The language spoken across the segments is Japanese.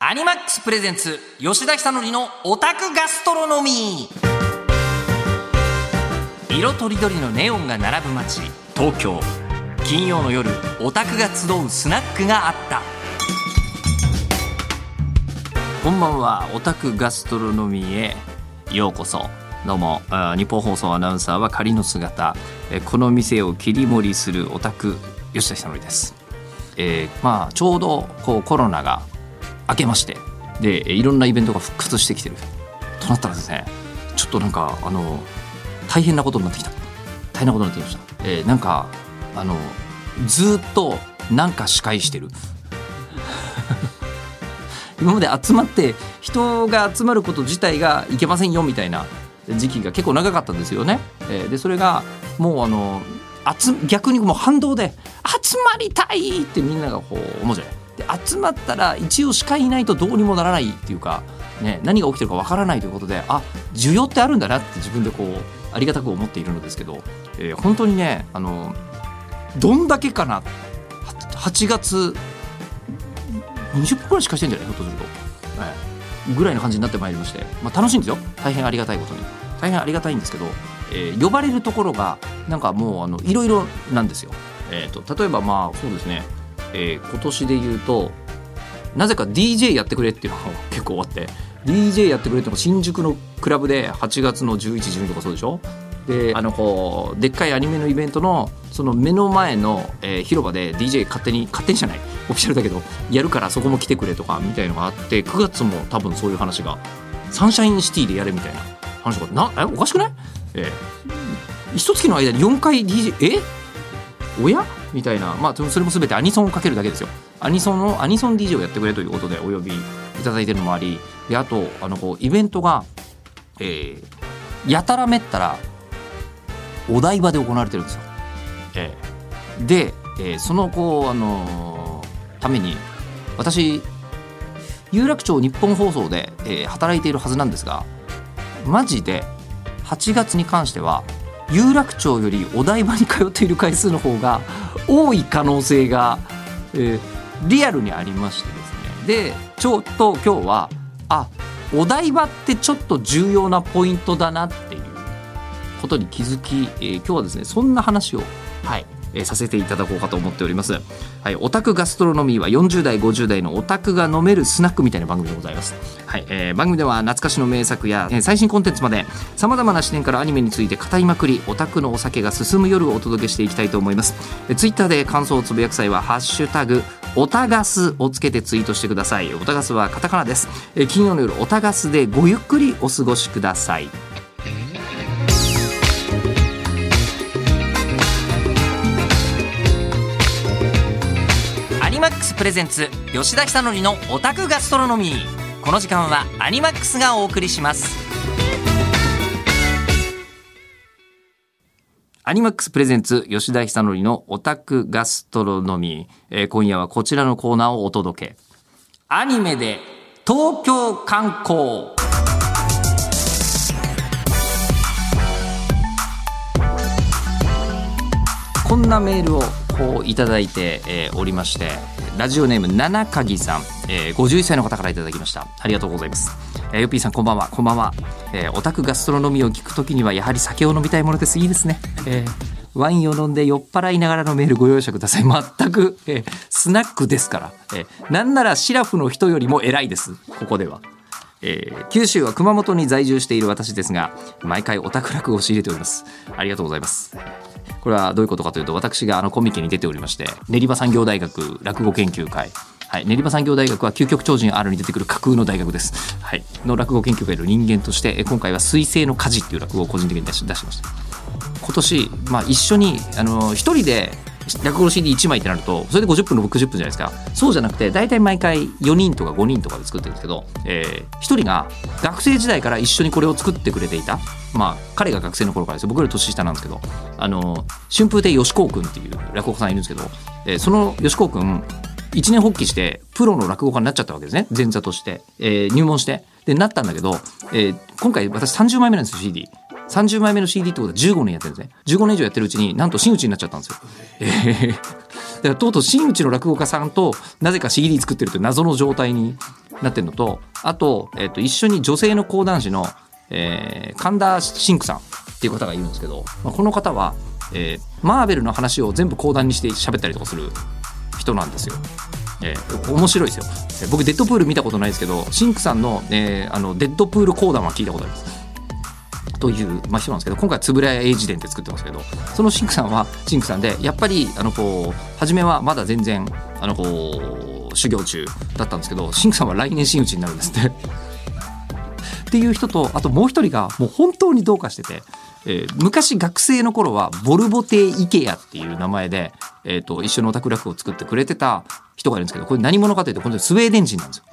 アニマックスプレゼンツ吉田久典のオタクガストロノミ。ー色とりどりのネオンが並ぶ街東京。金曜の夜オタクが集うスナックがあった。こんばんはオタクガストロノミーへ。ようこそ。どうも日本放送アナウンサーは仮の姿。この店を切り盛りするオタク吉田久典です。えーまあちょうどこうコロナが明けまして。でいろんなイベントが復活してきてる。となったらですねちょっとなんかあの大変なことになってきた。大変なことになってきました、えーなんかあのずっとなんか司会してる。今まで集まって人が集まること自体がいけませんよみたいな時期が結構長かったんですよね。えーでそれがもうあの逆にもう反動で集まりたいってみんながこう思うじゃない。で集まったら一応司会いないとどうにもならないっていうか、ね、何が起きてるかわからないということであ需要ってあるんだなって自分でこうありがたく思っているのですけど、えー本当にねあのどんだけかな8月20分くらいしかしてんじゃない？ひょっとすると、ええぐらいの感じになってまいりまして、まあ、楽しいんですよ。大変ありがたいことに。大変ありがたいんですけど、えー呼ばれるところがなんかもうあのいろいろなんですよ、えー、と例えばまあそうですね、えー今年で言うとなぜか DJ やってくれっていうのが結構あって DJ やってくれっても新宿のクラブで8月の1112とかそうでしょ？であのこうでっかいアニメのイベントのその目の前の、えー広場で DJ 勝手に勝手にじゃないオフィシャルだけどやるからそこも来てくれとかみたいのがあって9月も多分そういう話がサンシャインシティでやれみたいな話がなえおかしくない？えー一月の間に4回 DJ え？おや？みたいな。まあそれも全てアニソンをかけるだけですよ。アニソンのアニソン DJ をやってくれということでお呼びいただいてるのもあり。であとあのこうイベントが、えーやたらめったらお台場で行われてるんですよ。ええで、えーそのこうあのーために私有楽町日本放送で、えー働いているはずなんですがマジで8月に関しては有楽町よりお台場に通っている回数の方が多い可能性が、えーリアルにありましてですね。でちょっと今日はあお台場ってちょっと重要なポイントだなっていうことに気づき、えー今日はですねそんな話を、はい。えーさせていただこうかと思っております、はい、オタクガストロノミーは40代50代のオタクが飲めるスナックみたいな番組でございます、はいえー番組では懐かしの名作や、えー最新コンテンツまでさまざまな視点からアニメについて語りまくりオタクのお酒が進む夜をお届けしていきたいと思います。えーツイッターで感想をつぶやく際は「ハッシュタグオタガス」をつけてツイートしてください。オタガスはカタカナです。えー金曜の夜オタガスでごゆっくりお過ごしください。ニマックスプレゼンツ吉田久典のオタクガストロノミー。この時間はアニマックスがお送りします。アニマックスプレゼンツ吉田久典のオタクガストロノミー、えー今夜はこちらのコーナーをお届け。アニメで東京観光。こんなメールをこういただいて、えーおりましてラジオネーム七鍵さん、えー、51歳の方からいただきました。ありがとうございます、えー、ヨッピーさんこんばんは。こんばんは、えーオタクガストロノミーを聞くときにはやはり酒を飲みたいものです。いいですね、えーワインを飲んで酔っ払いながらのメールご容赦ください。全く、えースナックですから、えーなんならシラフの人よりも偉いです。ここでは。えー九州は熊本に在住している私ですが毎回オタク落語を仕入れております。ありがとうございます。これはどういうことかというと私があのコミケに出ておりまして練馬産業大学落語研究会はい、練馬産業大学は究極超人 R に出てくる架空の大学です。はい、の落語研究会の人間として今回は水星の火事っていう落語を個人的に出し出しました。今年、まあ、一緒にあの一人で落語の CD1 枚ってなるとそれで50分60分じゃないですか。そうじゃなくて大体毎回4人とか5人とかで作ってるんですけど、えー、1人が学生時代から一緒にこれを作ってくれていた。まあ彼が学生の頃からです僕より年下なんですけどあの春風亭よしこうくんっていう落語家さんいるんですけど、えーそのよしこうくん一年発起してプロの落語家になっちゃったわけですね。前座として、えー入門して。でなったんだけど、えー今回私30枚目なんですよ CD 30枚目の CD ってことは15年やってるんですね。15年以上やってるうちになんと真打ちになっちゃったんですよ、えー。からとうとう真打ちの落語家さんとなぜか CD 作ってるという謎の状態になってるのとあと,、えー、と一緒に女性の講談師の、えー、神田真紅さんっていう方がいるんですけど、まあ、この方は、えー、マーベルの話を全部講談にして喋ったりとかする人なんですよ。えー、面白いですよ、えー、僕デッドプール見たことないですけどシンクさんの,、えー、あのデッドプール講談は聞いたことあります。という、まあ、人なんですけど今回円谷英治伝って作ってますけどそのシンクさんはシンクさんでやっぱりあのこう初めはまだ全然あのこう修行中だったんですけどシンクさんは来年真打ちになるんですってっていう人とあともう一人がもう本当にどうかしてて、えー、昔学生の頃はボルボテイケアっていう名前で、えーと、一緒のオタク落語を作ってくれてた人がいるんですけどこれ何者かというと本当にスウェーデン人なんですよ。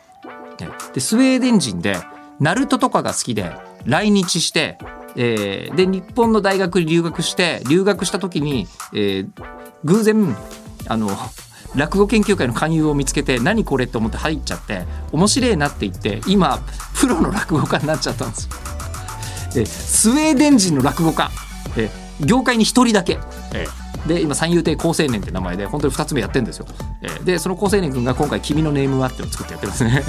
でスウェーデン人でナルトとかが好きで来日して、えー、で日本の大学に留学して留学した時に、えー、偶然あの落語研究会の勧誘を見つけて何これって思って入っちゃって面白いなって言って今プロの落語家になっちゃったんですよ。えスウェーデン人の落語家え業界に1人だけ。えで今三遊亭好青年って名前で本当に2つ目やってるんですよ。えでその好青年君が今回「君のネームは?」ってを作ってやってますね。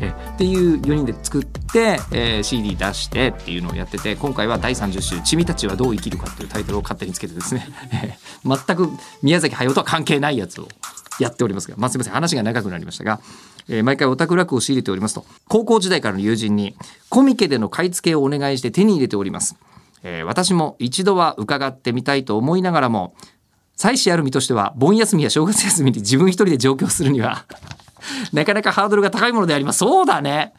えっていう4人で作って、えー、CD 出してっていうのをやってて今回は第30週「君たちはどう生きるか」っていうタイトルを勝手につけてですね、全く宮崎駿とは関係ないやつをやっておりますが、まあ、すみません話が長くなりましたが、えー、毎回オタク楽を仕入れておりますと。高校時代からの友人にコミケでの買い付けをお願いして手に入れております、えー、私も一度は伺ってみたいと思いながらも妻子ある身としては盆休みや正月休みに自分一人で上京するには なかなかハードルが高いものであります。そうだね。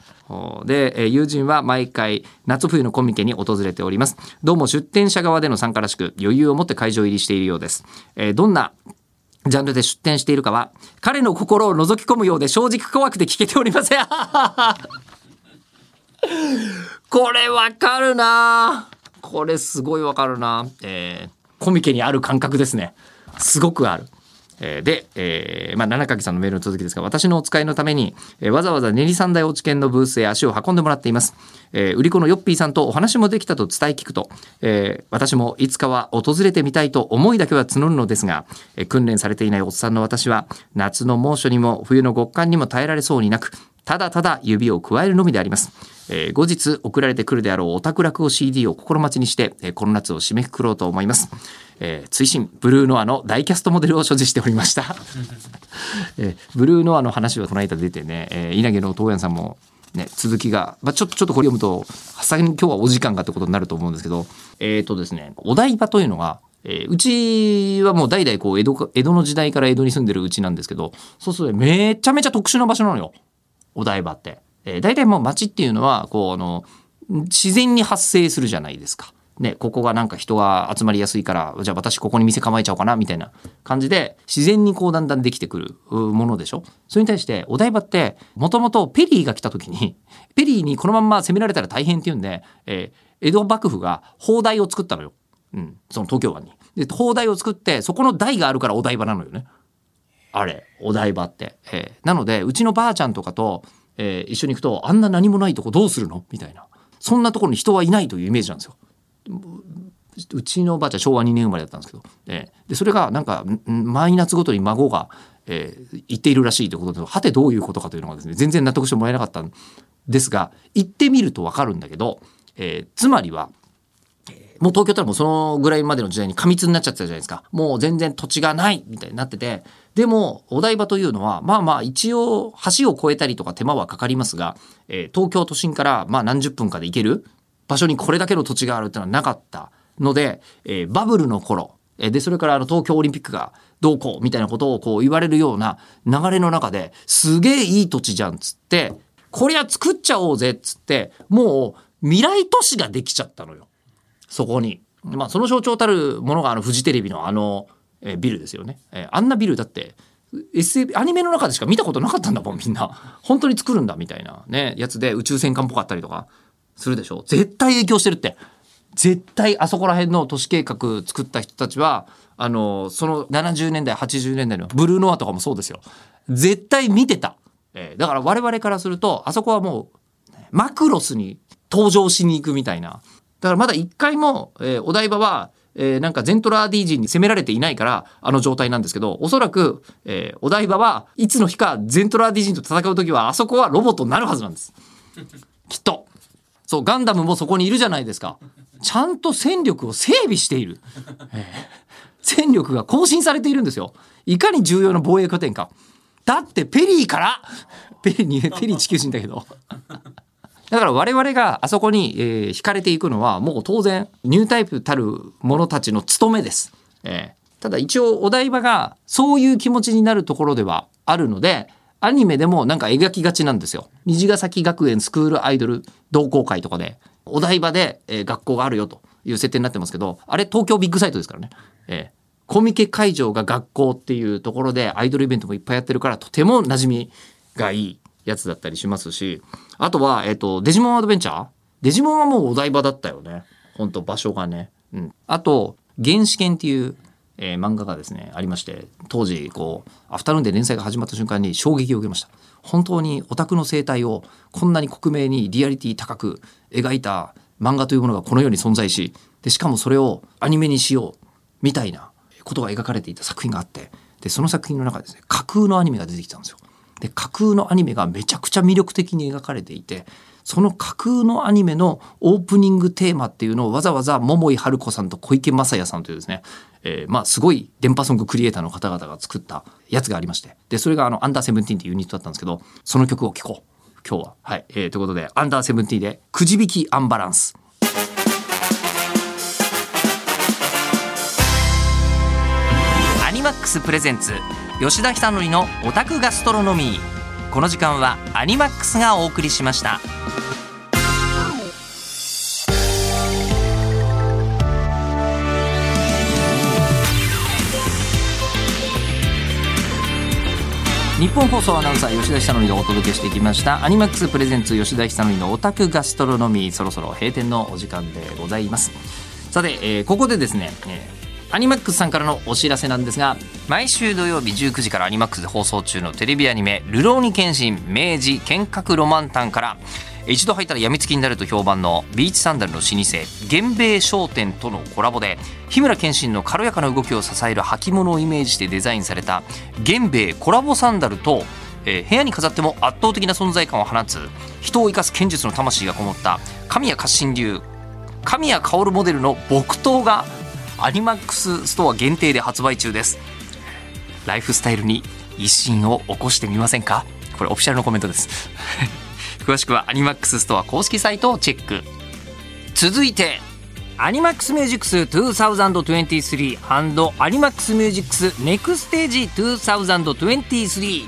で、友人は毎回夏冬のコミケに訪れております。どうも出店者側での参加らしく余裕を持って会場入りしているようです。えどんなジャンルで出展しているかは、彼の心を覗き込むようで正直怖くて聞けておりません。これわかるなこれすごいわかるなえー、コミケにある感覚ですね。すごくある。で、えー、まあ、七垣さんのメールの続きですが、私のお使いのために、えー、わざわざ練り三大落研のブースへ足を運んでもらっています。えー、売り子のヨッピーさんとお話もできたと伝え聞くと、えー、私もいつかは訪れてみたいと思いだけは募るのですが、えー、訓練されていないおっさんの私は、夏の猛暑にも冬の極寒にも耐えられそうになく、ただただ指を加えるのみであります。えー、後日送られてくるであろうオタク落語 CD を心待ちにして、えー、この夏を締めくくろうと思います。えー、追伸ブルーノアのダイキャストモデルを所持しておりました、えー、ブルーノアの話はこの間出てね、えー、稲毛の東園さんもね、続きが、まあ、ちょっとちょっとこれ読むと先に今日はお時間がってことになると思うんですけどえっ、ー、とですねお台場というのがえー、うちはもう代々こう江戸江戸の時代から江戸に住んでるうちなんですけどそうするとめちゃめちゃ特殊な場所なのよお台場って。えー、大体もう街っていうのはこうあの自然に発生するじゃないですか。ね、ここがなんか人が集まりやすいからじゃあ私ここに店構えちゃおうかなみたいな感じで自然にこうだんだんできてくるものでしょ？それに対してお台場ってもともとペリーが来た時に ペリーにこのまんま攻められたら大変っていうんで、えー、江戸幕府が砲台を作ったのよ、うん、その東京湾に。で砲台を作ってそこの台があるからお台場なのよね。あれお台場って。えー、なのでうちのばあちゃんとかと、えー、一緒に行くとあんな何もないとこどうするの？みたいなそんなところに人はいないというイメージなんですよ。うちのおばあちゃん昭和2年生まれだったんですけど、えー、でそれがなんか毎夏ごとに孫が、えー、言っているらしいということではてどういうことかというのがですね全然納得してもらえなかったんですが行ってみると分かるんだけど、えー、つまりはもう東京ってもうそのぐらいまでの時代に過密になっちゃってたじゃないですか。もう全然土地がないみたいになってて、でもお台場というのは、まあまあ一応橋を越えたりとか手間はかかりますが、えー、東京都心からまあ何十分かで行ける場所にこれだけの土地があるっていうのはなかったので、えー、バブルの頃、えー、で、それからあの東京オリンピックがどうこうみたいなことをこう言われるような流れの中ですげえいい土地じゃんっつって、こりゃ作っちゃおうぜっつって、もう未来都市ができちゃったのよ。そこに。まあ、その象徴たるものがあのフジテレビのあの、えー、ビルですよね。えー、あんなビルだって SF アニメの中でしか見たことなかったんだもんみんな本当に作るんだみたいなねやつで宇宙戦艦っぽかったりとかするでしょ？絶対影響してるって。絶対あそこら辺の都市計画作った人たちはあのその70年代80年代のブルーノアとかもそうですよ。絶対見てた、えー、だから我々からするとあそこはもうマクロスに登場しに行くみたいな。だからまだ一回も、えー、お台場はえーなんかゼントラー D 陣に攻められていないからあの状態なんですけどおそらく、えーお台場はいつの日かゼントラー D 陣と戦う時はあそこはロボットになるはずなんです。きっと。そうガンダムもそこにいるじゃないですか。ちゃんと戦力を整備している、えー戦力が更新されているんですよ。いかに重要な防衛拠点か。だってペリーからペリーにペリー地球人だけど。だから我々があそこに、えー惹かれていくのはもう当然ニュータイプたる者たちの務めです。えーただ一応お台場がそういう気持ちになるところではあるのでアニメでもなんか描きがちなんですよ。虹ヶ崎学園スクールアイドル同好会とかでお台場で、えー学校があるよという設定になってますけどあれ東京ビッグサイトですからね。えーコミケ会場が学校っていうところでアイドルイベントもいっぱいやってるからとても馴染みがいいやつだったりしますしあとは、えっとデジモンアドベンチャー？デジモンはもうお台場だったよね本当場所がね、うん、あと原始圏っていう、えー漫画がですねありまして当時こうアフタヌーンで連載が始まった瞬間に衝撃を受けました本当にオタクの生態をこんなに克明にリアリティ高く描いた漫画というものがこの世に存在しでしかもそれをアニメにしようみたいなことが描かれていた作品があってでその作品の中でですね架空のアニメが出てきたんですよ。で架空のアニメがめちゃくちゃ魅力的に描かれていてその架空のアニメのオープニングテーマっていうのをわざわざ桃井春子さんと小池正也さんというですね、えーまあすごい電波ソングクリエイターの方々が作ったやつがありましてでそれがあのアンダーセブンティーンっていうユニットだったんですけどその曲を聴こう今日は。はい、えーということでアンダーセブンティーンでくじ引きアンバランス。アニマックスプレゼンツ吉田久典のオタクガストロノミーこの時間はアニマックスがお送りしました。日本放送アナウンサー吉田久典がお届けしてきました。アニマックスプレゼンツ吉田久典のオタクガストロノミーそろそろ閉店のお時間でございます。さて、えーここでですね、えーアニマックスさんからのお知らせなんですが毎週土曜日19時からアニマックスで放送中のテレビアニメ「流浪に剣心明治剣客ロマンタン」から一度入ったら病みつきになると評判のビーチサンダルの老舗源兵衛商店とのコラボで日村謙信の軽やかな動きを支える履物をイメージしてデザインされた源兵衛コラボサンダルと、えー部屋に飾っても圧倒的な存在感を放つ人を生かす剣術の魂がこもった神谷活心流神谷薫モデルの木刀がアニマックスストア限定で発売中です。ライフスタイルに維新を起こしてみませんか？これオフィシャルのコメントです。詳しくはアニマックスストア公式サイトをチェック。続いてアニマックスミュージックス2023アニマックスミュージックスネクステージ2023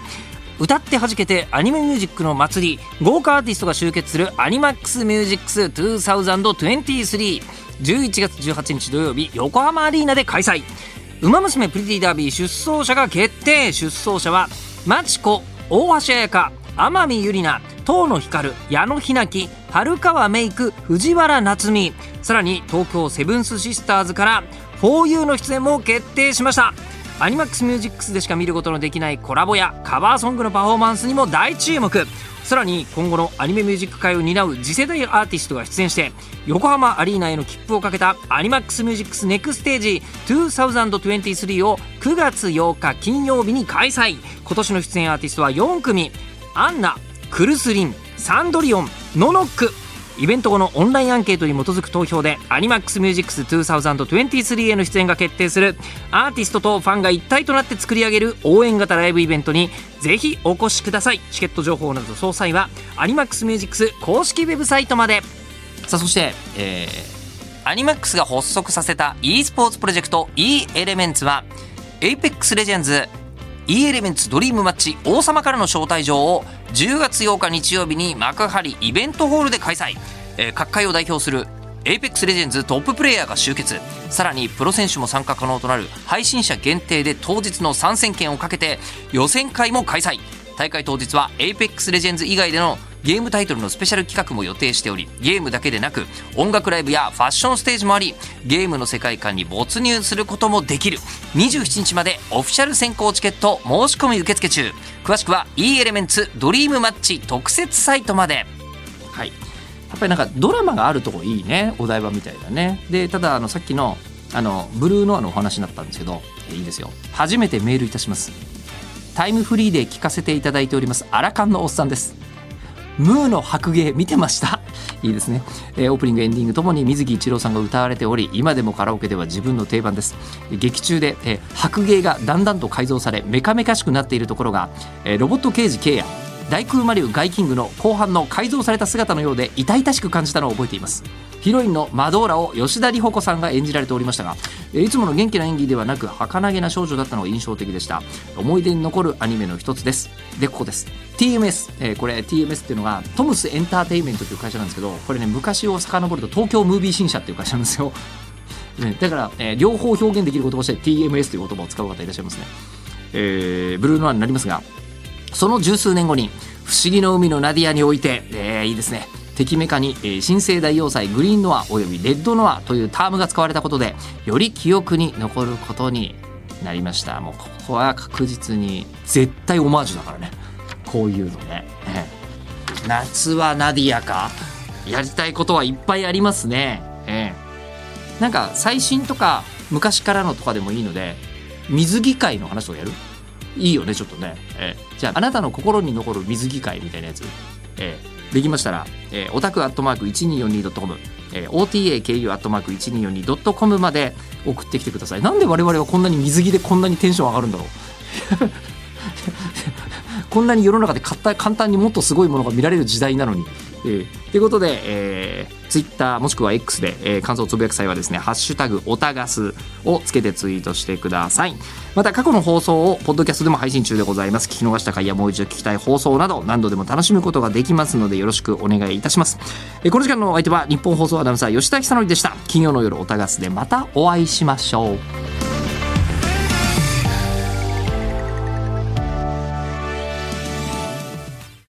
歌って弾けてアニメミュージックの祭り豪華アーティストが集結するアニマックスミュージックス2023 11月18日土曜日横浜アリーナで開催「ウマ娘プリティダービー」出走者が決定。出走者はマチコ大橋彩香天海ゆりな遠野光矢野ひなき春川メイク藤原夏美さらに東京セブンスシスターズから 4U の出演も決定しました。アニマックスミュージックスでしか見ることのできないコラボやカバーソングのパフォーマンスにも大注目。さらに今後のアニメミュージック界を担う次世代アーティストが出演して横浜アリーナへの切符をかけたアニマックスミュージックスネクステージ2023を9月8日金曜日に開催。今年の出演アーティストは4組。アンナクルスリンサンドリオンノノック。イベント後のオンラインアンケートに基づく投票でアニマックスミュージックス2023への出演が決定するアーティストとファンが一体となって作り上げる応援型ライブイベントにぜひお越しください。チケット情報など詳細はアニマックスミュージックス公式ウェブサイトまで。さあそして、えーアニマックスが発足させた e スポーツプロジェクト e エレメンツは APEX レジェンズ e エレメンツドリームマッチ王様からの招待状を10月8日日曜日に幕張イベントホールで開催、えー各界を代表する APEX レジェンズトッププレイヤーが集結。さらにプロ選手も参加可能となる配信者限定で当日の参戦権をかけて予選会も開催。大会当日は APEX レジェンズ以外でのゲームタイトルのスペシャル企画も予定しておりゲームだけでなく音楽ライブやファッションステージもありゲームの世界観に没入することもできる。27日までオフィシャル先行チケット申し込み受付中。詳しくは e エレメンツドリームマッチ特設サイトまで。はい。やっぱりなんかドラマがあるとこいいね。お台場みたいなね。でただあのさっきのあのブルーノアのお話になったんですけどいいですよ。初めてメールいたします。タイムフリーで聞かせていただいておりますアラカンのおっさんです。ムーの白芸見てました。いいですね、えー、オープニングエンディングともに水木一郎さんが歌われており今でもカラオケでは自分の定番です。劇中で、えー、白芸がだんだんと改造されメカメカしくなっているところが、えー、ロボット刑事 K や大空魔竜ガイキングの後半の改造された姿のようで痛々しく感じたのを覚えています。ヒロインのマドーラを吉田里帆子さんが演じられておりましたがいつもの元気な演技ではなく儚げな少女だったのが印象的でした。思い出に残るアニメの一つです。でここです。TMS、えー、これ TMS っていうのがトムスエンターテインメントという会社なんですけどこれね昔を遡ると東京ムービー新社っていう会社なんですよ。だから、えー、両方表現できる言葉として TMS という言葉を使う方いらっしゃいますね、えー、ブルーノアになりますがその十数年後に「不思議の海のナディア」において、えー、いいですね。敵メカに、えー、新生代要塞グリーンノアおよびレッドノアというタームが使われたことでより記憶に残ることになりました。もうここは確実に絶対オマージュだからね。こういうのね。ね夏はナディアか。やりたいことはいっぱいありますね。ええ。なんか最新とか昔からのとかでもいいので水着会の話をやる？いいよねちょっとね、ええ、じゃああなたの心に残る水着会みたいなやつ。ええ。できましたら、えー、オタクアットマーク 1242.com、えー、OTAKU アットマーク 1242.com まで送ってきてください。なんで我々はこんなに水着でこんなにテンション上がるんだろう こんなに世の中で簡単にもっとすごいものが見られる時代なのに。えー、ということで、えー、ツイッターもしくは X で、えー、感想をつぶやく際はですね、ハッシュタグオタガスをつけてツイートしてください。また過去の放送をポッドキャストでも配信中でございます。聞き逃した回やもう一度聞きたい放送など何度でも楽しむことができますのでよろしくお願いいたします。えー、この時間のお相手は日本放送アナウンサー吉田久典でした。金曜の夜オタガスでまたお会いしましょう。